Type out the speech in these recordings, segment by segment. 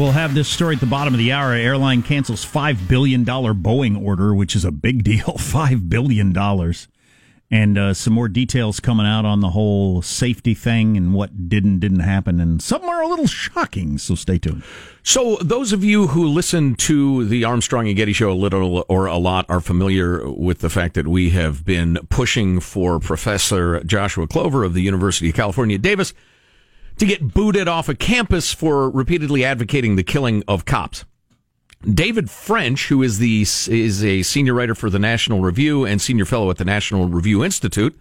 Will have this story at the bottom of the hour. Airline cancels five billion dollar Boeing order, which is a big deal. Five billion dollars, and uh, some more details coming out on the whole safety thing and what didn't didn't happen, and some are a little shocking. So stay tuned. So, those of you who listen to the Armstrong and Getty show a little or a lot are familiar with the fact that we have been pushing for Professor Joshua Clover of the University of California, Davis, to get booted off a campus for repeatedly advocating the killing of cops. David French, who is the is a senior writer for the National Review and senior fellow at the National Review Institute,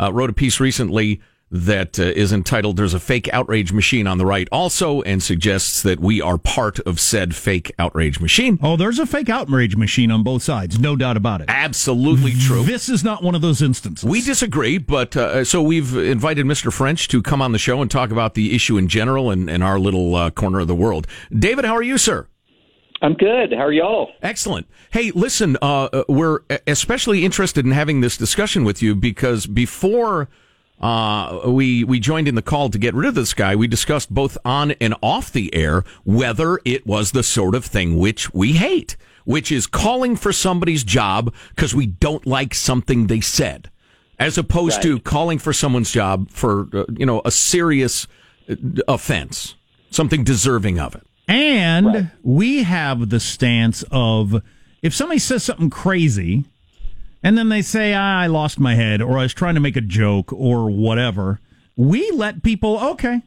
uh, wrote a piece recently that uh, is entitled There's a Fake Outrage Machine on the Right also and suggests that we are part of said fake outrage machine. Oh, there's a fake outrage machine on both sides, no doubt about it. Absolutely true. This is not one of those instances. We disagree, but uh, so we've invited Mr. French to come on the show and talk about the issue in general and, and our little uh, corner of the world. David, how are you, sir? I'm good. How are y'all? Excellent. Hey, listen, uh, we're especially interested in having this discussion with you because before uh, we we joined in the call to get rid of this guy. We discussed both on and off the air whether it was the sort of thing which we hate, which is calling for somebody's job because we don't like something they said, as opposed right. to calling for someone's job for uh, you know a serious uh, offense, something deserving of it. And right. we have the stance of if somebody says something crazy and then they say, ah, I lost my head, or I was trying to make a joke, or whatever. We let people, okay,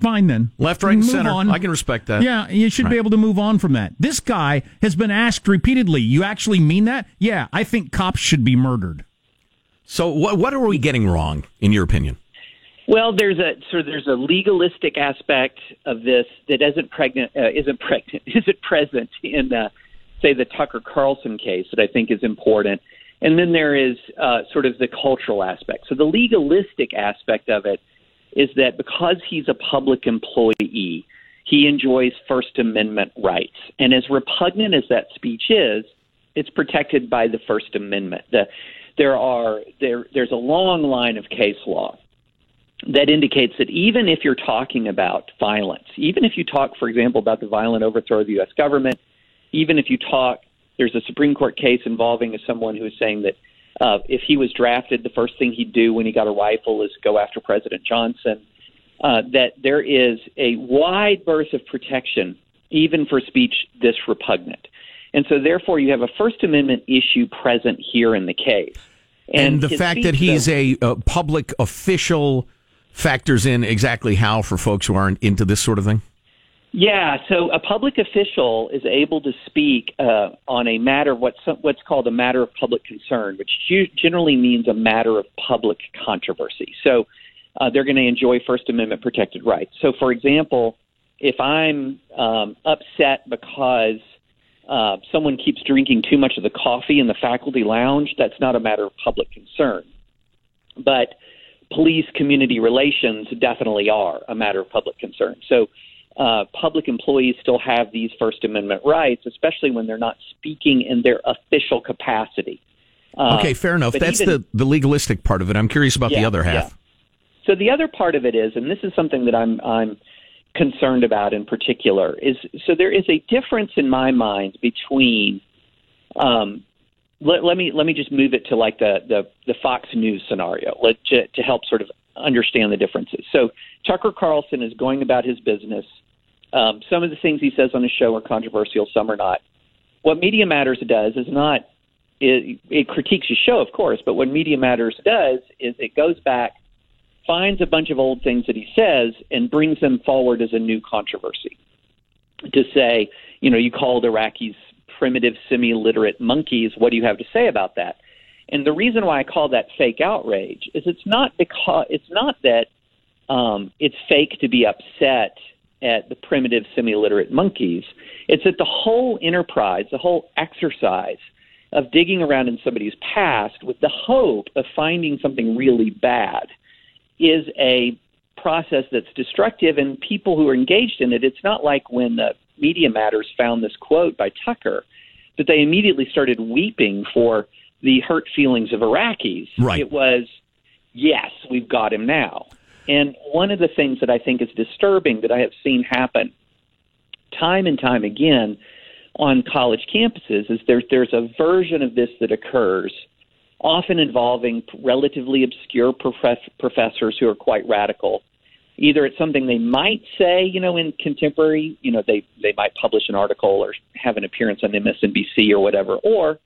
fine then. Left, right, and center. On. I can respect that. Yeah, you should right. be able to move on from that. This guy has been asked repeatedly, you actually mean that? Yeah, I think cops should be murdered. So what, what are we getting wrong, in your opinion? Well, there's a so there's a legalistic aspect of this that isn't pregnant, uh, isn't pregnant, isn't present in, uh, say, the Tucker Carlson case that I think is important. And then there is uh, sort of the cultural aspect. So the legalistic aspect of it is that because he's a public employee, he enjoys First Amendment rights. And as repugnant as that speech is, it's protected by the First Amendment. The, there are there there's a long line of case law that indicates that even if you're talking about violence, even if you talk, for example, about the violent overthrow of the U.S. government, even if you talk there's a Supreme Court case involving someone who is saying that uh, if he was drafted, the first thing he'd do when he got a rifle is go after President Johnson. Uh, that there is a wide berth of protection, even for speech this repugnant. And so, therefore, you have a First Amendment issue present here in the case. And, and the fact that he's a, a public official factors in exactly how for folks who aren't into this sort of thing? Yeah, so a public official is able to speak uh, on a matter what's what's called a matter of public concern, which generally means a matter of public controversy. So uh, they're going to enjoy First Amendment protected rights. So, for example, if I'm um, upset because uh, someone keeps drinking too much of the coffee in the faculty lounge, that's not a matter of public concern. But police community relations definitely are a matter of public concern. So uh, public employees still have these First Amendment rights, especially when they're not speaking in their official capacity. Uh, okay, fair enough. That's even, the, the legalistic part of it. I'm curious about yeah, the other half. Yeah. So the other part of it is, and this is something that I'm I'm concerned about in particular, is so there is a difference in my mind between. Um, let, let me let me just move it to like the the, the Fox News scenario let, to, to help sort of understand the differences. So Tucker Carlson is going about his business. Um, some of the things he says on his show are controversial, some are not. What Media Matters does is not it, it critiques his show, of course, but what Media Matters does is it goes back, finds a bunch of old things that he says, and brings them forward as a new controversy. To say, you know, you called Iraqis primitive, semi-literate monkeys. What do you have to say about that? And the reason why I call that fake outrage is it's not because it's not that um, it's fake to be upset at the primitive semi-literate monkeys. It's that the whole enterprise, the whole exercise of digging around in somebody's past with the hope of finding something really bad is a process that's destructive and people who are engaged in it it's not like when the media matters found this quote by tucker that they immediately started weeping for the hurt feelings of iraqis right it was yes we've got him now And one of the things that I think is disturbing that I have seen happen time and time again on college campuses is there, there's a version of this that occurs, often involving relatively obscure prof- professors who are quite radical. Either it's something they might say, you know, in contemporary, you know, they, they might publish an article or have an appearance on MSNBC or whatever, or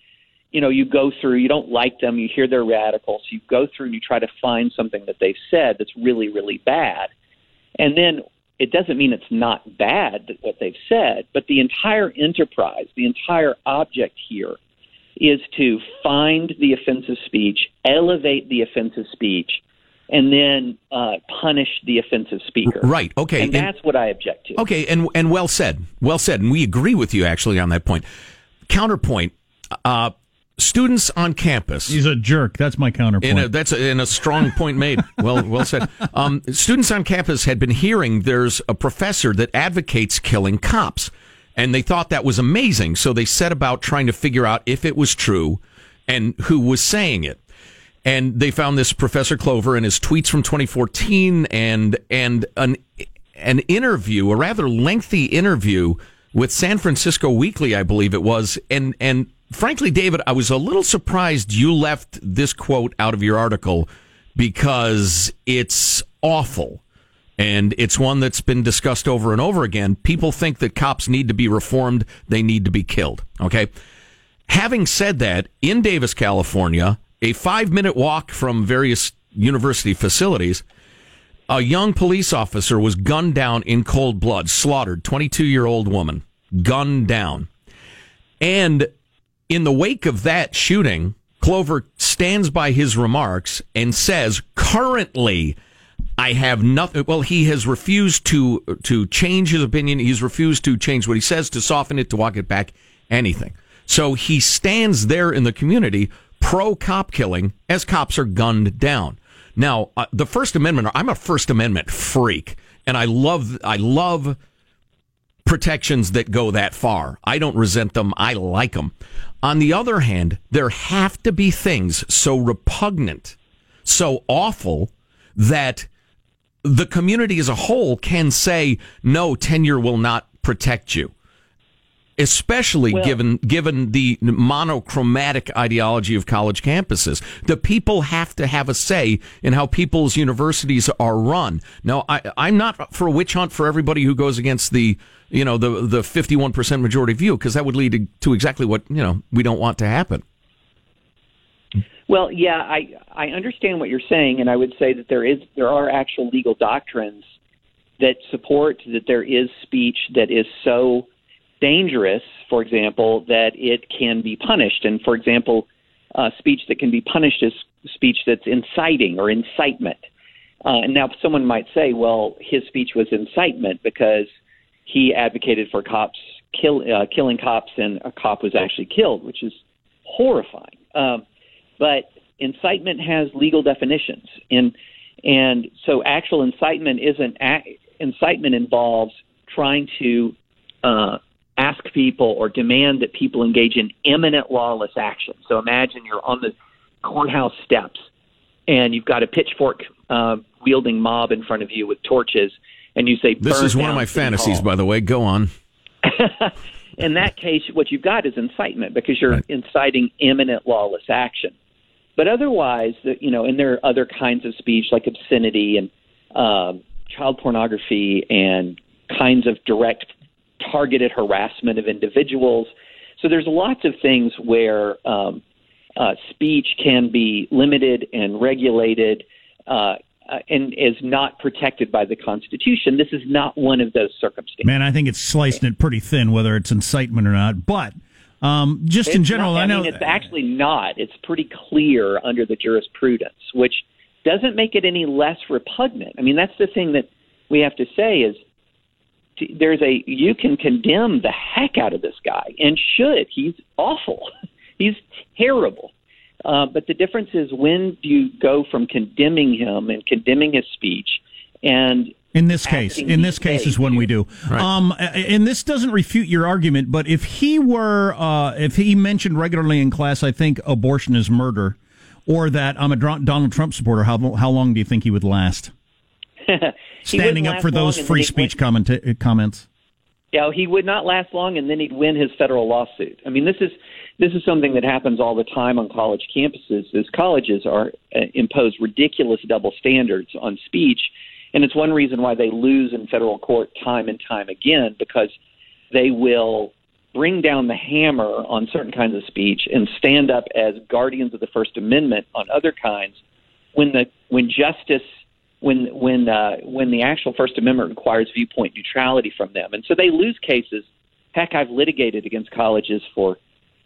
you know, you go through, you don't like them, you hear they're radical, so you go through and you try to find something that they've said that's really, really bad. And then it doesn't mean it's not bad what they've said, but the entire enterprise, the entire object here is to find the offensive speech, elevate the offensive speech, and then uh, punish the offensive speaker. Right. Okay. And that's what I object to. Okay. And and well said. Well said. And we agree with you actually on that point. Counterpoint. Uh, students on campus. He's a jerk. That's my counterpoint. A, that's a, in a strong point made. well, well said. Um, students on campus had been hearing there's a professor that advocates killing cops, and they thought that was amazing. So they set about trying to figure out if it was true and who was saying it. And they found this Professor Clover and his tweets from 2014 and and an an interview, a rather lengthy interview with San Francisco Weekly, I believe it was, and and frankly, David, I was a little surprised you left this quote out of your article because it's awful. And it's one that's been discussed over and over again. People think that cops need to be reformed, they need to be killed. Okay. Having said that, in Davis, California, a five minute walk from various university facilities, a young police officer was gunned down in cold blood, slaughtered, 22 year old woman, gunned down. And in the wake of that shooting, Clover stands by his remarks and says, currently, I have nothing. Well, he has refused to to change his opinion. He's refused to change what he says, to soften it, to walk it back, anything. So he stands there in the community pro cop killing as cops are gunned down. Now, uh, the First Amendment. I'm a First Amendment freak, and I love I love protections that go that far. I don't resent them. I like them. On the other hand, there have to be things so repugnant, so awful that the community as a whole can say, no, tenure will not protect you. Especially well, given given the monochromatic ideology of college campuses, the people have to have a say in how people's universities are run. Now, I, I'm not for a witch hunt for everybody who goes against the you know, the the 51% majority view because that would lead to, to exactly what, you know, we don't want to happen. Well, yeah, I I understand what you're saying and I would say that there is there are actual legal doctrines that support that there is speech that is so dangerous, for example, that it can be punished. And for example, uh, speech that can be punished is speech that's inciting or incitement. Uh, and now someone might say, well, his speech was incitement because he advocated for cops kill, uh, killing cops, and a cop was actually killed, which is horrifying. Um, but incitement has legal definitions, and and so actual incitement isn't incitement involves trying to uh, ask people or demand that people engage in imminent lawless action. So imagine you're on the courthouse steps and you've got a pitchfork uh, wielding mob in front of you with torches and you say this is one of my fantasies, by the way. Go on. in that case, what you've got is incitement because you're right. inciting imminent lawless action. But otherwise, you know, and there are other kinds of speech like obscenity and um, child pornography and kinds of direct targeted harassment of individuals. So there's lots of things where um, uh, speech can be limited and regulated uh, uh, and is not protected by the Constitution. This is not one of those circumstances. Man, I think it's slicing it pretty thin, whether it's incitement or not. But um, just it's in general, not, I know mean, it's actually not. It's pretty clear under the jurisprudence, which doesn't make it any less repugnant. I mean, that's the thing that we have to say is there's a you can condemn the heck out of this guy and should. He's awful. He's terrible. Uh, but the difference is when do you go from condemning him and condemning his speech and in this case, in this case is when we do. Right. Um, and this doesn't refute your argument, but if he were, uh, if he mentioned regularly in class, I think abortion is murder, or that I'm a Donald Trump supporter, how how long do you think he would last? standing up for those free speech comment- comments. Yeah, he would not last long, and then he'd win his federal lawsuit. I mean, this is this is something that happens all the time on college campuses. Is colleges are uh, impose ridiculous double standards on speech, and it's one reason why they lose in federal court time and time again because they will bring down the hammer on certain kinds of speech and stand up as guardians of the First Amendment on other kinds when the when justice when when uh, when the actual First Amendment requires viewpoint neutrality from them, and so they lose cases. Heck, I've litigated against colleges for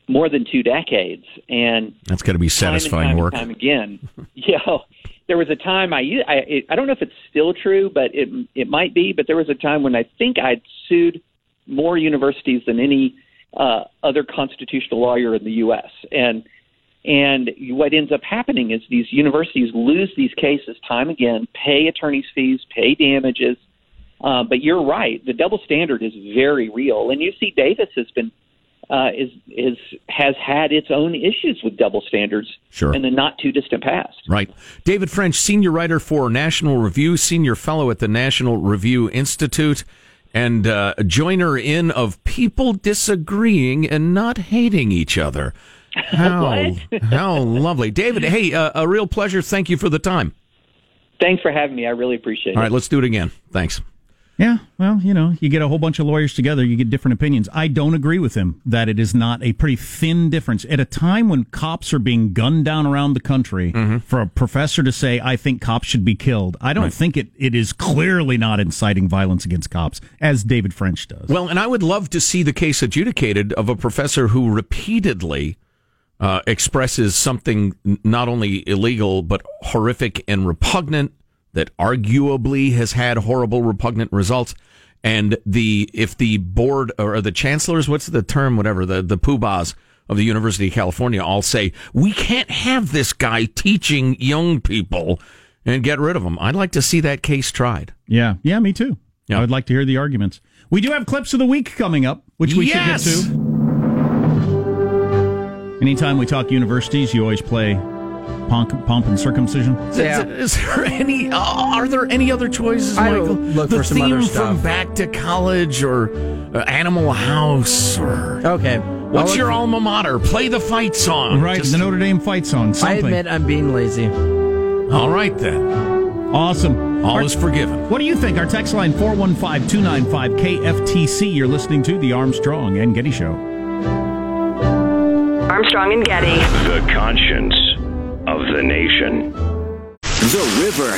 more than two decades, and that's got to be satisfying time work. time again, you know, there was a time I I I don't know if it's still true, but it it might be. But there was a time when I think I'd sued more universities than any uh, other constitutional lawyer in the U.S. and and what ends up happening is these universities lose these cases time again, pay attorneys' fees, pay damages. Uh, but you're right; the double standard is very real, and UC Davis has been uh, is is has had its own issues with double standards sure. in the not too distant past. Right, David French, senior writer for National Review, senior fellow at the National Review Institute, and uh, joiner in of people disagreeing and not hating each other. How how lovely, David. Hey, uh, a real pleasure. Thank you for the time. Thanks for having me. I really appreciate it. All right, let's do it again. Thanks. Yeah, well, you know, you get a whole bunch of lawyers together, you get different opinions. I don't agree with him that it is not a pretty thin difference. At a time when cops are being gunned down around the country, mm-hmm. for a professor to say, I think cops should be killed, I don't right. think it, it is clearly not inciting violence against cops, as David French does. Well, and I would love to see the case adjudicated of a professor who repeatedly uh, expresses something not only illegal but horrific and repugnant that arguably has had horrible repugnant results and the if the board or the chancellors what's the term whatever the the poobahs of the University of California all say we can't have this guy teaching young people and get rid of him. I'd like to see that case tried. Yeah, yeah, me too. Yeah. I would like to hear the arguments. We do have clips of the week coming up, which we yes! should get to. Anytime we talk universities, you always play pomp, pomp and circumcision. Yeah. Is, is there any? Uh, are there any other choices, I Michael? Look the for some other stuff. from Back to College or uh, Animal House or okay. What's your alma mater? Play the fight song. Right, Just, the Notre Dame fight song. Something. I admit I'm being lazy. All right then. Awesome. All Our, is forgiven. What do you think? Our text line 415 295 KFTC. You're listening to The Armstrong and Getty Show. Armstrong and Getty. The conscience of the nation. The River.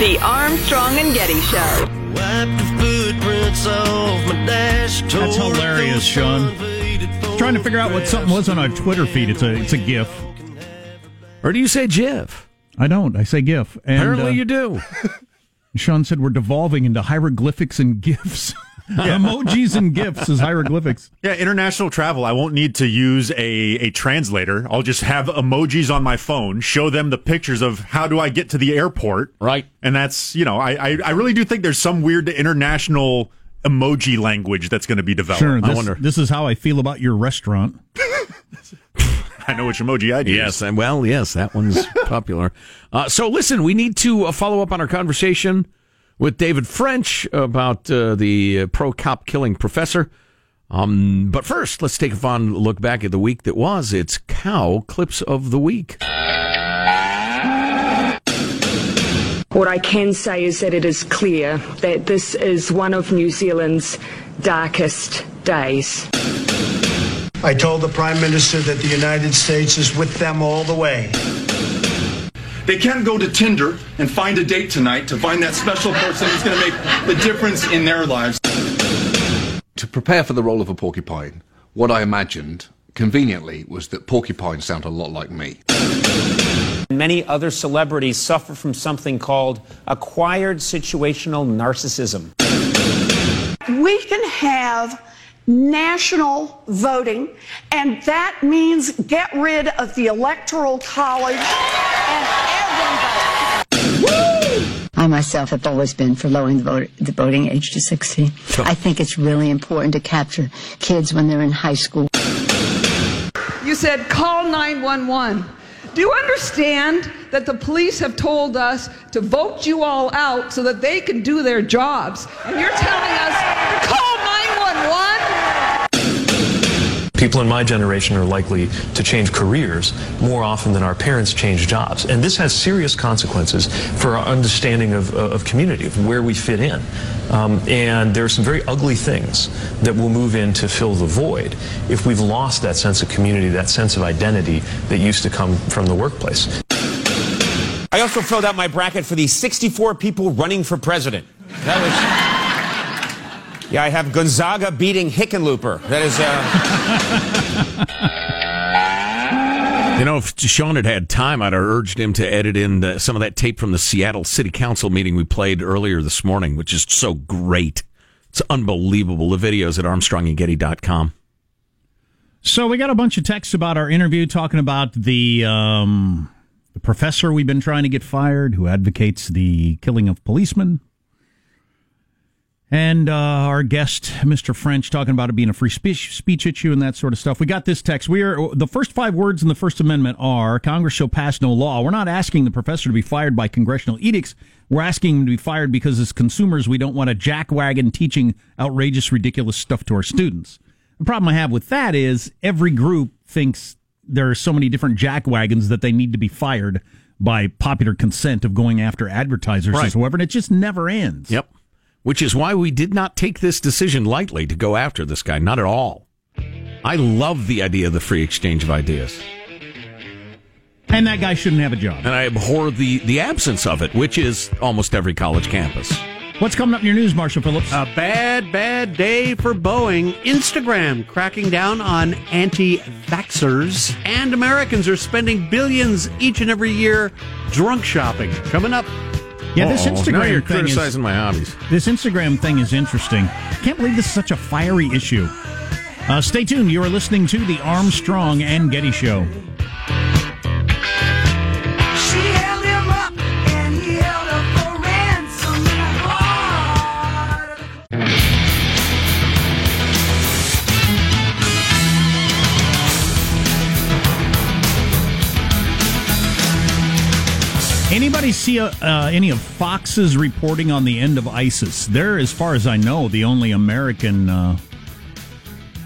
The Armstrong and Getty Show. That's hilarious, Sean trying to figure out what something was on our Twitter feed. It's a it's a GIF. Or do you say GIF? I don't. I say GIF. And, Apparently, uh, you do. Sean said we're devolving into hieroglyphics and GIFs. Yeah. Emojis and GIFs as hieroglyphics. Yeah, international travel. I won't need to use a, a translator. I'll just have emojis on my phone, show them the pictures of how do I get to the airport. Right. And that's, you know, I, I, I really do think there's some weird international emoji language that's going to be developed. Sure, this, I wonder. This is how I feel about your restaurant. I know which emoji I'd use. Yes, and well, yes, that one's popular. Uh, so, listen, we need to uh, follow up on our conversation with David French about uh, the uh, pro cop killing professor. Um, but first, let's take a fond look back at the week that was. It's cow clips of the week. What I can say is that it is clear that this is one of New Zealand's darkest days. I told the Prime Minister that the United States is with them all the way. They can't go to Tinder and find a date tonight to find that special person who's going to make the difference in their lives. To prepare for the role of a porcupine, what I imagined, conveniently, was that porcupines sound a lot like me. Many other celebrities suffer from something called acquired situational narcissism. We can have national voting, and that means get rid of the Electoral College and everybody. I myself have always been for lowering the, vote, the voting age to 16. I think it's really important to capture kids when they're in high school. You said call 911. Do you understand that the police have told us to vote you all out so that they can do their jobs? And you're telling us People in my generation are likely to change careers more often than our parents change jobs. And this has serious consequences for our understanding of, of community, of where we fit in. Um, and there are some very ugly things that will move in to fill the void if we've lost that sense of community, that sense of identity that used to come from the workplace. I also filled out my bracket for the 64 people running for president. That was. Yeah, I have Gonzaga beating Hickenlooper. That is. Uh... You know, if Sean had had time, I'd have urged him to edit in the, some of that tape from the Seattle City Council meeting we played earlier this morning, which is so great. It's unbelievable. The videos at ArmstrongandGetty.com. So we got a bunch of texts about our interview talking about the um, the professor we've been trying to get fired who advocates the killing of policemen. And uh, our guest, Mr. French, talking about it being a free speech, speech issue and that sort of stuff. We got this text. We are the first five words in the First Amendment are Congress shall pass no law. We're not asking the professor to be fired by congressional edicts. We're asking him to be fired because as consumers, we don't want a jackwagon teaching outrageous, ridiculous stuff to our students. The problem I have with that is every group thinks there are so many different jackwagons that they need to be fired by popular consent of going after advertisers Right. as whoever, and it just never ends. Yep. Which is why we did not take this decision lightly to go after this guy. Not at all. I love the idea of the free exchange of ideas. And that guy shouldn't have a job. And I abhor the, the absence of it, which is almost every college campus. What's coming up in your news, Marshall Phillips? A bad, bad day for Boeing. Instagram cracking down on anti vaxxers. And Americans are spending billions each and every year drunk shopping. Coming up. Yeah, this Instagram now you're thing criticizing is, my hobbies. This Instagram thing is interesting. I Can't believe this is such a fiery issue. Uh, stay tuned. You are listening to the Armstrong and Getty Show. Anybody see uh, uh, any of Fox's reporting on the end of ISIS? They're, as far as I know, the only American uh,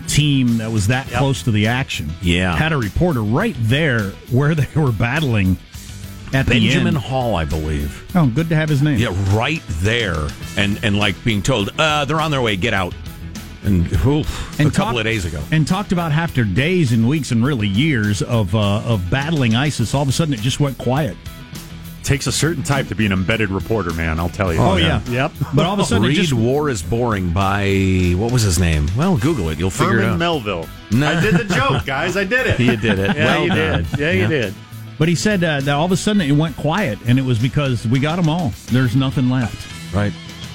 team that was that close to the action. Yeah. had a reporter right there where they were battling at the Benjamin. Hall, I believe. Oh, good to have his name. Yeah, right there, and and like being told, uh, they're on their way, get out. And oof, a couple of days ago, and talked about after days and weeks and really years of uh, of battling ISIS, all of a sudden it just went quiet. Takes a certain type to be an embedded reporter, man. I'll tell you. Oh, yeah. Yep. But all of a sudden Read just "War Is Boring" by what was his name? Well, Google it, you'll figure it Herman out. Melville. No. I did the joke, guys. I did it. You did it. Yeah, Well you done. did. Yeah, you did. But he said uh, that all of a sudden it went quiet, and it was because we got them all. There's nothing left. Right.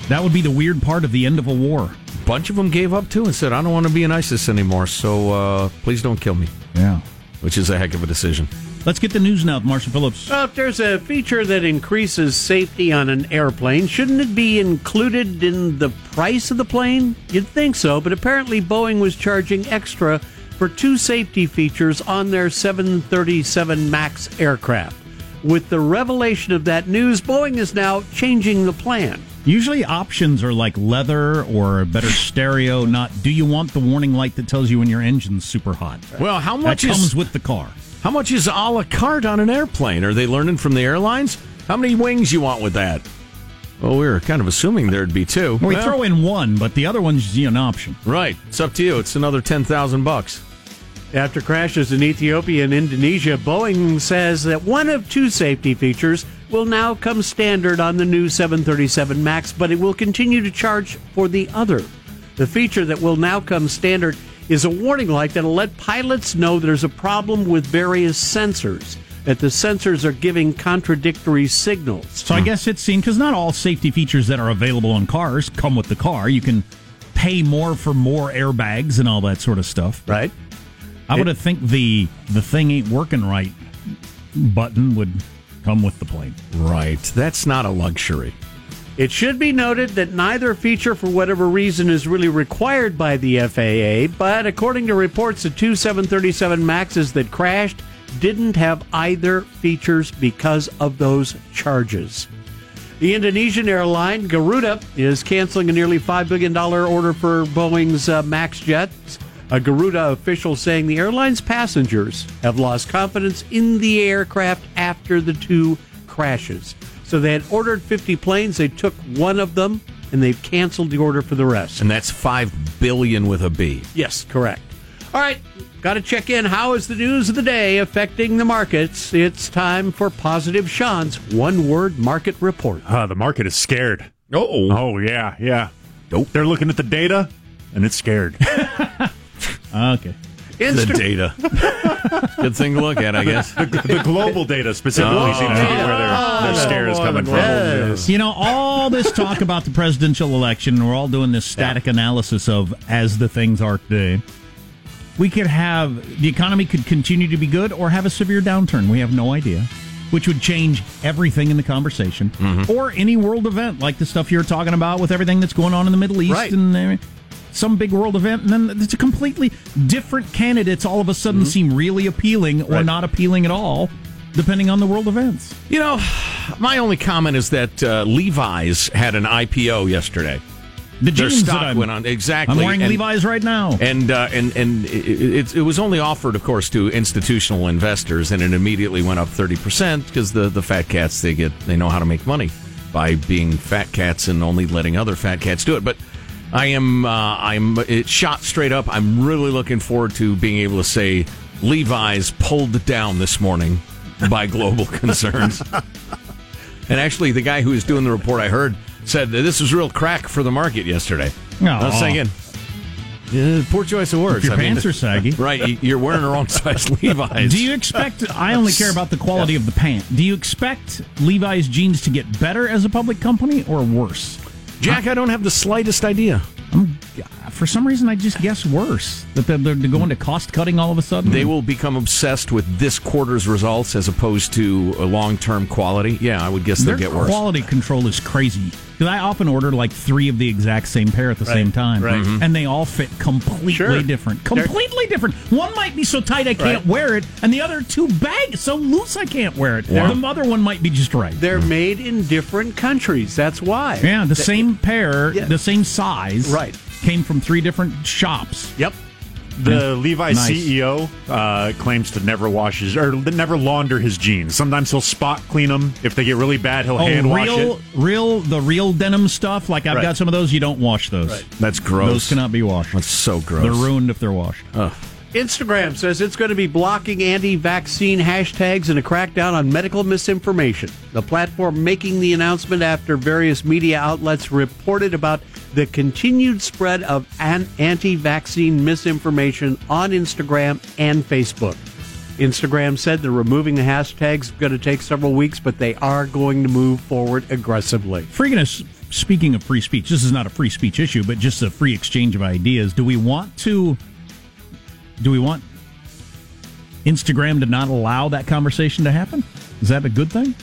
That would be the weird part of the end of a war. A bunch of them gave up too and said, "I don't want to be in ISIS anymore, so uh, please don't kill me." Yeah, which is a heck of a decision. Let's get the news now, with Marshall Phillips. Well, if there's a feature that increases safety on an airplane, shouldn't it be included in the price of the plane? You'd think so, but apparently Boeing was charging extra for two safety features on their 737 MAX aircraft. With the revelation of that news, Boeing is now changing the plan. Usually options are like leather or better stereo. Not do you want the warning light that tells you when your engine's super hot? Well, how much that is- comes with the car? How much is a la carte on an airplane? Are they learning from the airlines? How many wings you want with that? Well, we were kind of assuming there'd be two. Well, we Well, throw in one, but the other one's an option. Right. It's up to you. It's another ten thousand bucks. After crashes in Ethiopia and Indonesia, Boeing says that one of two safety features will now come standard on the new 737 MAX, but it will continue to charge for the other. The feature that will now come standard is a warning light that'll let pilots know there's a problem with various sensors, that the sensors are giving contradictory signals. So I hmm. guess it's seen because not all safety features that are available on cars come with the car. You can pay more for more airbags and all that sort of stuff. Right. I would have think the the thing ain't working right button would come with the plane. Right. That's not a luxury. It should be noted that neither feature, for whatever reason, is really required by the FAA, but according to reports, the two 737 MAXs that crashed didn't have either features because of those charges. The Indonesian airline Garuda is canceling a nearly $5 billion order for Boeing's uh, MAX jets. A Garuda official saying the airline's passengers have lost confidence in the aircraft after the two crashes. So they had ordered 50 planes, they took one of them, and they've canceled the order for the rest. And that's five billion with a B. Yes, correct. All right, got to check in. How is the news of the day affecting the markets? It's time for Positive Sean's one word market report. Uh, the market is scared. Oh, oh yeah, yeah. Nope. They're looking at the data, and it's scared. okay. The data. Good thing to look at, I guess. the, the global data specifically Oh. seems to be where their, their ah, scare is coming from. You know, all this talk about the presidential election, and we're all doing this static analysis of as the things are today. We could have the economy could continue to be good or have a severe downturn. We have no idea, which would change everything in the conversation mm-hmm. or any world event like the stuff you're talking about with everything that's going on in the Middle East Right. and some big world event. And then it's a completely different candidates all of a sudden seem really appealing or Right. not appealing at all, depending on the world events. You know, my only comment is that uh, Levi's had an IPO yesterday. The Their jeans that stock I'm- went on exactly. I'm wearing and- Levi's right now. And uh, and and it, it, it was only offered, of course, to institutional investors, and it immediately went up thirty percent because the the fat cats they get they know how to make money by being fat cats and only letting other fat cats do it. But I am uh, I'm it shot straight up. I'm really looking forward to being able to say Levi's pulled down this morning by global concerns. And actually, the guy who was doing the report I heard said that this was real crack for the market yesterday. No, I was thinking, yeah, poor choice of words. If your I mean, pants are saggy. right? you- You're wearing the wrong size Levi's. Do you expect? I only care about the quality of the pant. Do you expect Levi's jeans to get better as a public company or worse? Jack? I don't have the slightest idea. I'm, for some reason, I just guess worse. That they're, they're going to cost cutting all of a sudden. They will become obsessed with this quarter's results as opposed to a long-term quality. Yeah, I would guess they'll get worse. quality control is crazy. Because I often order like three of the exact same pair at the Right, same time, right. Mm-hmm. Mhm. and they all fit completely Sure. different. They're- Completely different. One might be so tight I can't Right. wear it, and the other two bag so loose I can't wear it. Wow. The other one might be just right. They're made in different countries. That's why. Yeah, the same pair, Yeah. the same size, Right. Came from three different shops. Yep. The Levi's Nice. CEO uh, claims to never wash his or never launder his jeans. Sometimes he'll spot clean them. If they get really bad, he'll Oh, hand wash real, it. real, the real denim stuff. Like I've Right. got some of those. You don't wash those. That's gross. Those cannot be washed. That's so gross. They're ruined if they're washed. Instagram says it's going to be blocking anti vaccine hashtags and a crackdown on medical misinformation. The platform making the announcement after various media outlets reported about the continued spread of an anti vaccine misinformation on Instagram and Facebook. Instagram said they're removing the hashtags. Going to take several weeks, but they are going to move forward aggressively. Speaking of free speech, this is not a free speech issue, but just a free exchange of ideas. Do we want to? Do we want Instagram to not allow that conversation to happen? Is that a good thing?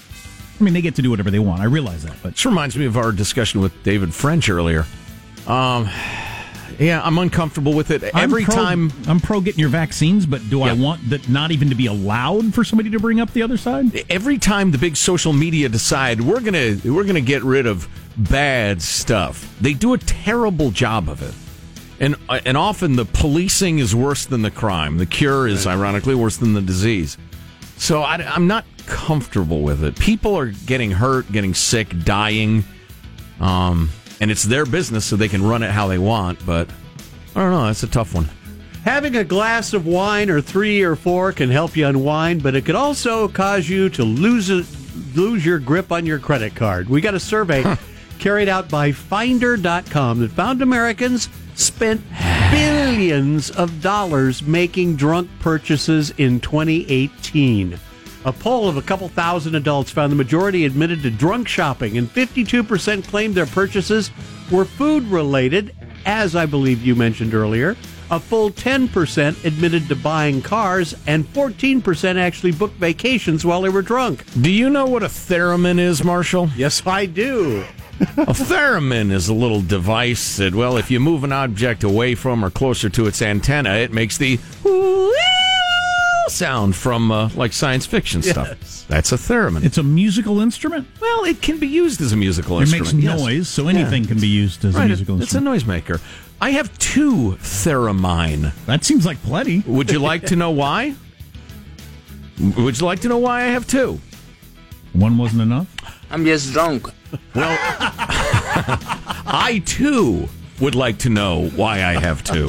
I mean, they get to do whatever they want. I realize that, but This reminds me of our discussion with David French earlier. Um, yeah, I'm uncomfortable with it. I'm Every pro- time I'm pro getting your vaccines, but do I want that not even to be allowed for somebody to bring up the other side? every time the big social media decide we're gonna we're gonna get rid of bad stuff, they do a terrible job of it. And uh, and often the policing is worse than the crime. The cure is ironically worse than the disease. So I, I'm not comfortable with it. People are getting hurt, getting sick, dying, um, and it's their business, so they can run it how they want. But I don't know. That's a tough one. Having a glass of wine or three or four can help you unwind, but it could also cause you to lose a, lose your grip on your credit card. We got a survey carried out by Finder.com that found Americans spent billions of dollars making drunk purchases in 2018. A poll of a couple thousand adults found the majority admitted to drunk shopping, and 52% claimed their purchases were food related, as I believe you mentioned earlier. A full 10% admitted to buying cars, and 14% actually booked vacations while they were drunk. Do you know what a theremin is, Marshall? Yes, I do. A theremin is a little device that, well, if you move an object away from or closer to its antenna, it makes the sound from uh, like science fiction stuff. Yes. That's a theremin. It's a musical instrument. Well, it can be used as a musical It instrument. It makes yes. noise, so anything can be used as a Right, musical It's a noisemaker. I have two theremin. That seems like plenty. Would you like to know why? Would you like to know why I have two? One wasn't enough. I'm just drunk. Well, I too would like to know why I have two.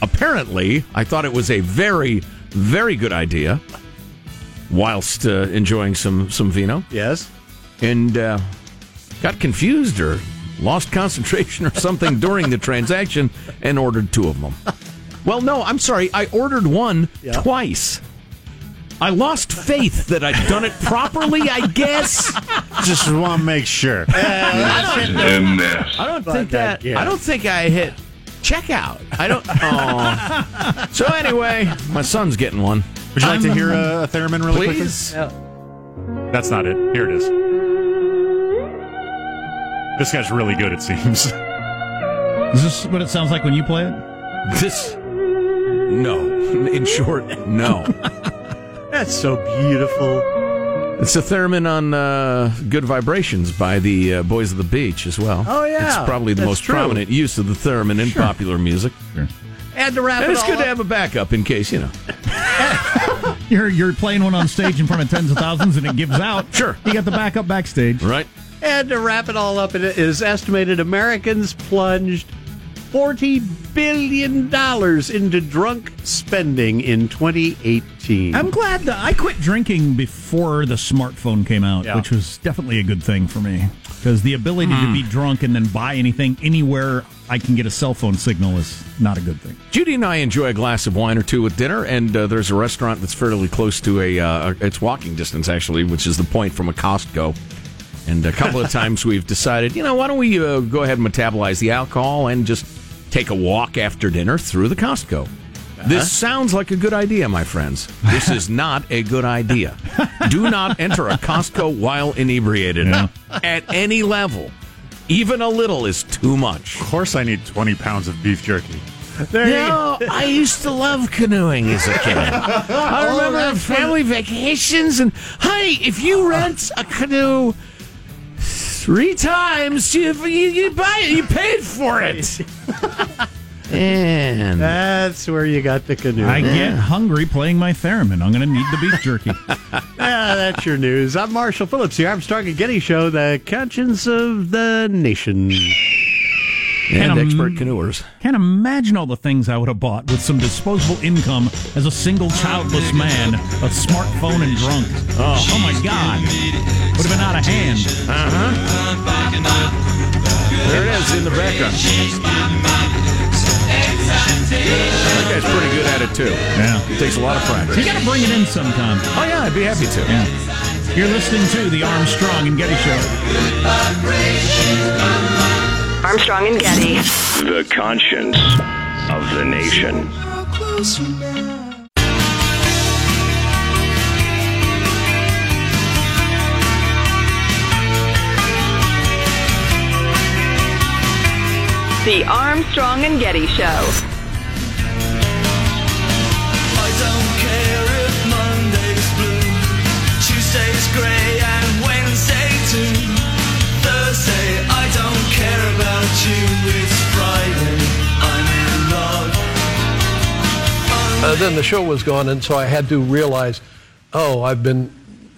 Apparently, I thought it was a very, very good idea whilst uh, enjoying some some vino. Yes, and uh, got confused or lost concentration or something during the transaction and ordered two of them. Well, no, I'm sorry. I ordered one twice. I lost faith that I'd done it properly, I guess. Just want to make sure. Uh, I don't, a mess. I don't think that. I- don't think I hit checkout. I don't. Oh. so anyway, my son's getting one. Would you like to hear a, a theremin really Please. quickly? That's not it. Here it is. This guy's really good, it seems. Is this what it sounds like when you play it? This. No. In short, no. That's so beautiful. It's a theremin on uh, Good Vibrations by the uh, Boys of the Beach as well. Oh, yeah. It's probably the That's most true. prominent use of the theremin in Sure. popular music. Sure. And to wrap And it it's all good to have a backup in case, you know. You're you're playing one on stage in front of tens of thousands and it gives out. Sure. You got the backup backstage. Right. And to wrap it all up, it is estimated Americans plunged $40 billion into drunk spending in 2018. I'm glad that I quit drinking before the smartphone came out, Yeah. which was definitely a good thing for me. Because the ability to be drunk and then buy anything anywhere I can get a cell phone signal is not a good thing. Judy and I enjoy a glass of wine or two with dinner, and uh, there's a restaurant that's fairly close to a, uh, it's walking distance actually, which is the point from a Costco. And a couple of times we've decided, you know, why don't we uh, go ahead and metabolize the alcohol and just take a walk after dinner through the Costco? This uh-huh. sounds like a good idea, my friends. This is not a good idea. Do not enter a Costco while inebriated at any level. Even a little is too much. Of course, I need 20 pounds of beef jerky. There You you know, I used to love canoeing as a kid. I remember family vacations, and hey, if you rent a canoe three times, you you, you buy it, you paid for it. and That's where you got the canoe. I get hungry playing my theremin. I'm going to need the beef jerky. Ah, that's your news. I'm Marshall Phillips, the Armstrong and Getty Show, the conscience of the nation. And Can't expert canoers. Can't imagine all the things I would have bought with some disposable income as a single childless man, a smartphone and drunk. Oh, oh my God. Would have been out of hand. Uh huh. There it is in the background. That guy's pretty good at it too. Yeah. It takes a lot of practice. You got to bring it in sometime. Oh yeah, I'd be happy to. Yeah. You're listening to the Armstrong and Getty Show. Armstrong and Getty. The conscience of the nation. The Armstrong and Getty Show. I don't care if Monday's blue, Tuesday's grey, and Wednesday too. Uh, then the show was gone, and so I had to realize, oh, I've been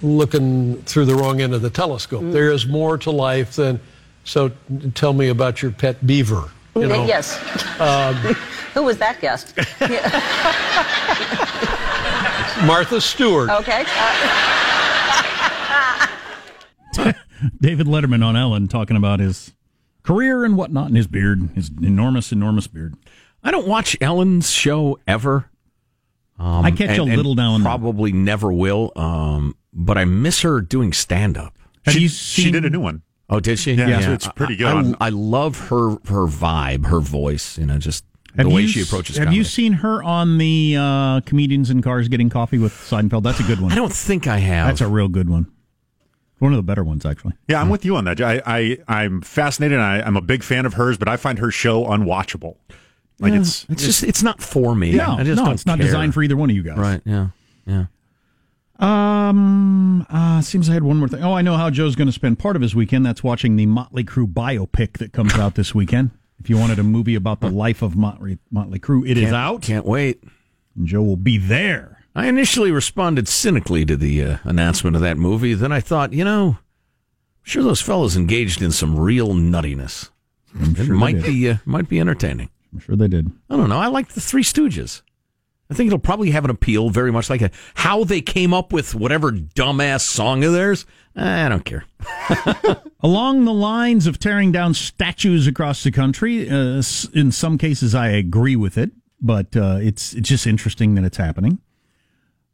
looking through the wrong end of the telescope. There is more to life than. So, tell me about your pet beaver. You know, yes. Um, Who was that guest? Martha Stewart. okay. Uh, David Letterman on Ellen talking about his career and whatnot and his beard, his enormous, enormous beard. I don't watch Ellen's show ever. Um, I catch a little now and then. Probably never will. Um, but I miss her doing stand up. She, you she did a new one. Oh, did she? Yeah, so it's pretty good I, I, I love her her vibe, her voice. You know, just Have the way you she approaches. Have comedy. you seen her on the uh, comedians in cars getting coffee with Seinfeld? That's a good one. I don't think I have. That's a real good one. One of the better ones, actually. Yeah, I'm with you on that. I, I I'm fascinated. And I, I'm a big fan of hers, but I find her show unwatchable. Like Yeah, it's it's just it's not for me. No, I just no, it's not care. designed for either one of you guys. Right? Yeah. Yeah. Um, uh, seems I had one more thing. Oh, I know how Joe's going to spend part of his weekend. That's watching the Motley Crue biopic that comes out this weekend. If you wanted a movie about the life of Motley, Motley Crue, it is Can't- out. Can't wait. And Joe will be there. I initially responded cynically to the uh, announcement of that movie. Then I thought, you know, I'm sure those fellows engaged in some real nuttiness. it sure they might did. be uh, might be entertaining. I'm sure they did. I don't know. I like the Three Stooges. I think it'll probably have an appeal, very much like a, how they came up with whatever dumbass song of theirs. I don't care. Along the lines of tearing down statues across the country, uh, in some cases I agree with it, but uh, it's it's just interesting that it's happening.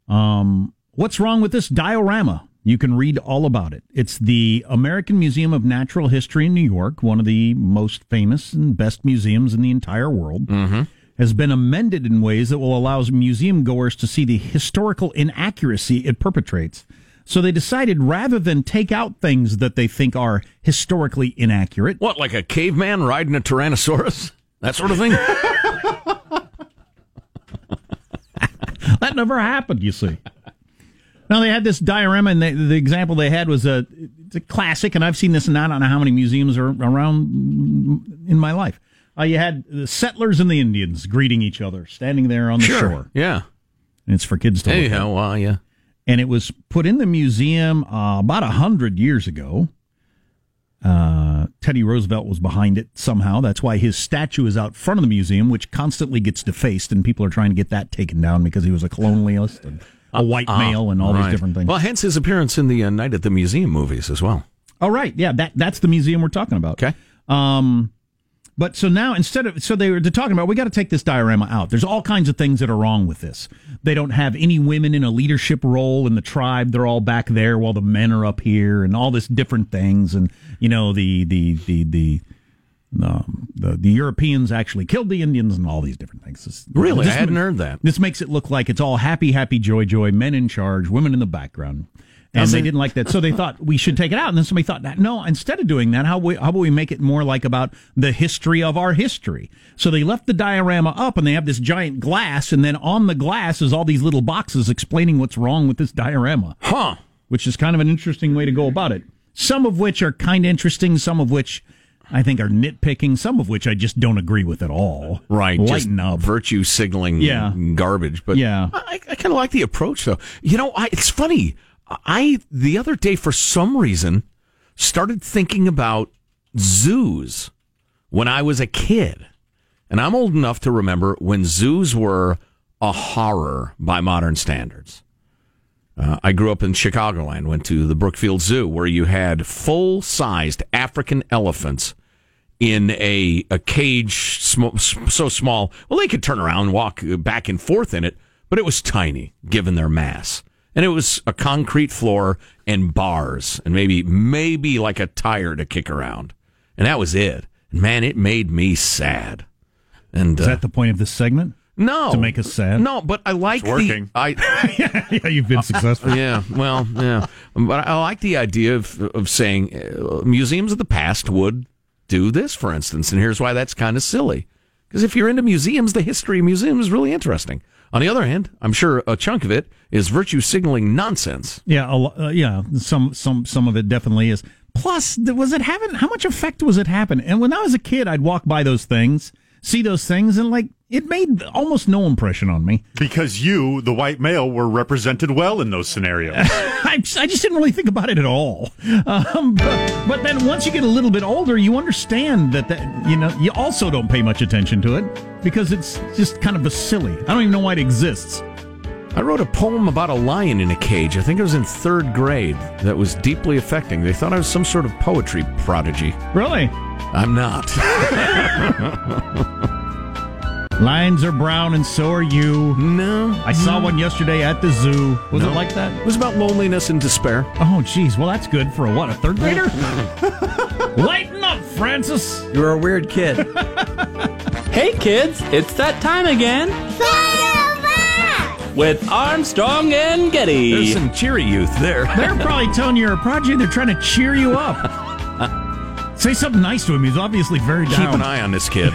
Um, what's wrong with this diorama? You can read all about it. It's the American Museum of Natural History in New York, one of the most famous and best museums in the entire world. Has been amended in ways that will allow museum goers to see the historical inaccuracy it perpetrates. So they decided rather than take out things that they think are historically inaccurate, What, like a caveman riding a Tyrannosaurus? That sort of thing? that never happened, you see. Now they had this diorama, and they, the example they had was a it's a classic, and I've seen this in I don't know how many museums are around in my life. Uh, you had the settlers and the Indians greeting each other, standing there on the Sure. shore. Yeah. And it's for kids to look Anyhow, at. well, yeah. And it was put in the museum uh, about a hundred years ago. Uh, Teddy Roosevelt was behind it somehow. That's why his statue is out front of the museum, which constantly gets defaced, and people are trying to get that taken down because he was a colonialist and a white Ah, male and all right. these different things. Well, hence his appearance in the uh, Night at the Museum movies as well. Oh, right. Yeah, that that's the museum we're talking about. Okay. Um, but so now instead of so they were talking about we got to take this diorama out. There's all kinds of things that are wrong with this. They don't have any women in a leadership role in the tribe. They're all back there while the men are up here, and all this different things. And you know the the the the. Um, the the Europeans actually killed the Indians and all these different things. This- Really? this I hadn't ma- heard that. This makes it look like it's all happy, happy, joy, joy, men in charge, women in the background. And they didn't like that. So they thought we should take it out. And then somebody thought, no, instead of doing that, how, we, how about we make it more like about the history of our history? So they left the diorama up and they have this giant glass. And then on the glass is all these little boxes explaining what's wrong with this diorama. Huh. Which is kind of an interesting way to go about it. Some of which are kind of interesting, some of which I think are nitpicking, some of which I just don't agree with at all. Right. just Lighten up. virtue signaling Yeah. garbage. But Yeah. I, I kind of like the approach, though. You know, I, it's funny. I, the other day, for some reason, started thinking about zoos when I was a kid. And I'm old enough to remember when zoos were a horror by modern standards. Uh, I grew up in Chicagoland, went to the Brookfield Zoo, where you had full sized African elephants in a, a cage sm- so small. Well, they could turn around and walk back and forth in it, but it was tiny given their mass. And it was a concrete floor and bars and maybe, maybe like a tire to kick around. And that was it. And man, it made me sad. And Is uh, that the point of this segment? No, To make us sad? No, but I like It's working. the I. yeah, you've been successful. yeah, well, yeah, but I like the idea of of saying uh, museums of the past would do this, for instance, and here's why that's kind of silly. Because if you're into museums, the history of museums is really interesting. On the other hand, I'm sure a chunk of it is virtue signaling nonsense. Yeah, a lo- uh, yeah. Some some some of it definitely is. Plus, was it having how much effect was it having? And when I was a kid, I'd walk by those things, see those things, and like it made almost no impression on me. Because you, the white male, were represented well in those scenarios. I just, I just didn't really think about it at all. Um, but, but then once you get a little bit older, you understand that that you know you also don't pay much attention to it because it's just kind of a silly. I don't even know why it exists. I wrote a poem about a lion in a cage. I think it was in third grade. That was deeply affecting. They thought I was some sort of poetry prodigy. Really? I'm not. Lions are brown and so are you. No. I saw one yesterday at the zoo. Was No. it like that? It was about loneliness and despair. Oh, geez. Well, that's good for a what? A third grader? Lighten up, Francis. You're a weird kid. hey, kids, it's that time again. with Armstrong and Getty. There's some cheery youth there. They're probably telling you you're a project. They're trying to cheer you up. Say something nice to him. He's obviously very down. Keep an eye on this kid.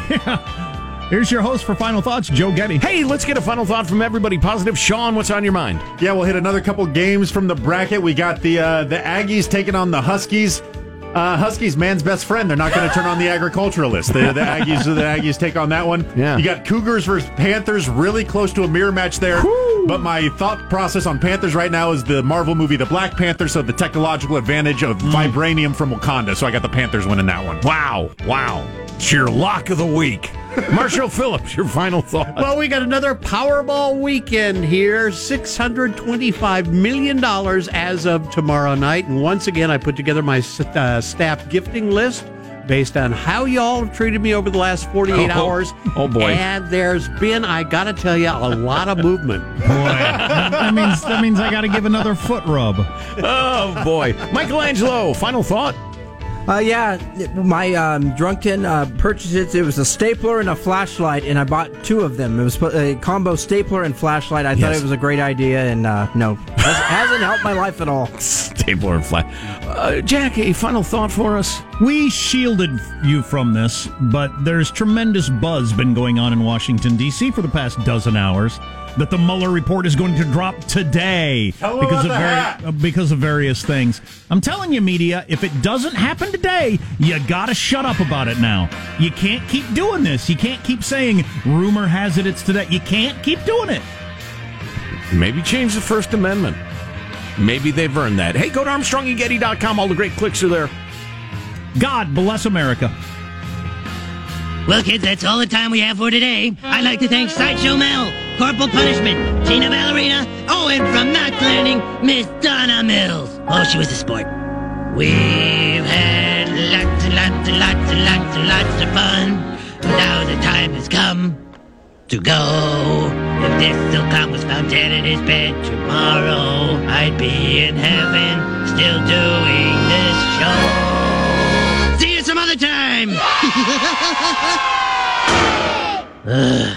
Here's your host for final thoughts, Joe Getty. Hey, let's get a final thought from everybody positive. Sean, what's on your mind? Yeah, we'll hit another couple games from the bracket. We got the uh, the Aggies taking on the Huskies. Uh, Huskies, man's best friend. They're not going to turn on the agriculturalist. The, the Aggies, the Aggies take on that one. Yeah. You got Cougars versus Panthers, really close to a mirror match there. But my thought process on Panthers right now is the Marvel movie, The Black Panther. So the technological advantage of vibranium from Wakanda. So I got the Panthers winning that one. Wow, wow. It's your lock of the week. Marshall Phillips, your final thought. Well, we got another Powerball weekend here. $625 million as of tomorrow night. And once again, I put together my uh, staff gifting list based on how y'all have treated me over the last 48 Oh, hours. oh, boy. And there's been, I got to tell you, a lot of movement. Boy, that means that means I got to give another foot rub. Oh, boy. Michelangelo, final thought. Uh, yeah, my um, drunken uh, purchases. It was a stapler and a flashlight, and I bought two of them. It was a combo stapler and flashlight. I thought it was a great idea, and uh, no, has, hasn't helped my life at all. Stapler and flashlight. Uh, Jack, a final thought for us? We shielded you from this, but there's tremendous buzz been going on in Washington, D.C. for the past dozen hours that the Mueller report is going to drop today Tell 'em because of the vari- uh, because of various things. I'm telling you, media, if it doesn't happen today, you gotta shut up about it now. You can't keep doing this. You can't keep saying rumor has it it's today. You can't keep doing it. Maybe change the First Amendment. Maybe they've earned that. Hey, go to ArmstrongandGetty.com. All the great clicks are there. God bless America. Well, kids, that's all the time we have for today. I'd like to thank Sideshow Mel, Corporal Punishment, Tina Ballerina, oh, and from Knots Landing, Miss Donna Mills. Oh, she was a sport. We've had lots and lots and lots and lots and lots of fun. Now the time has come to go. If this silk was found dead in his bed tomorrow, I'd be in heaven still doing this show. See you some other time. Ugh.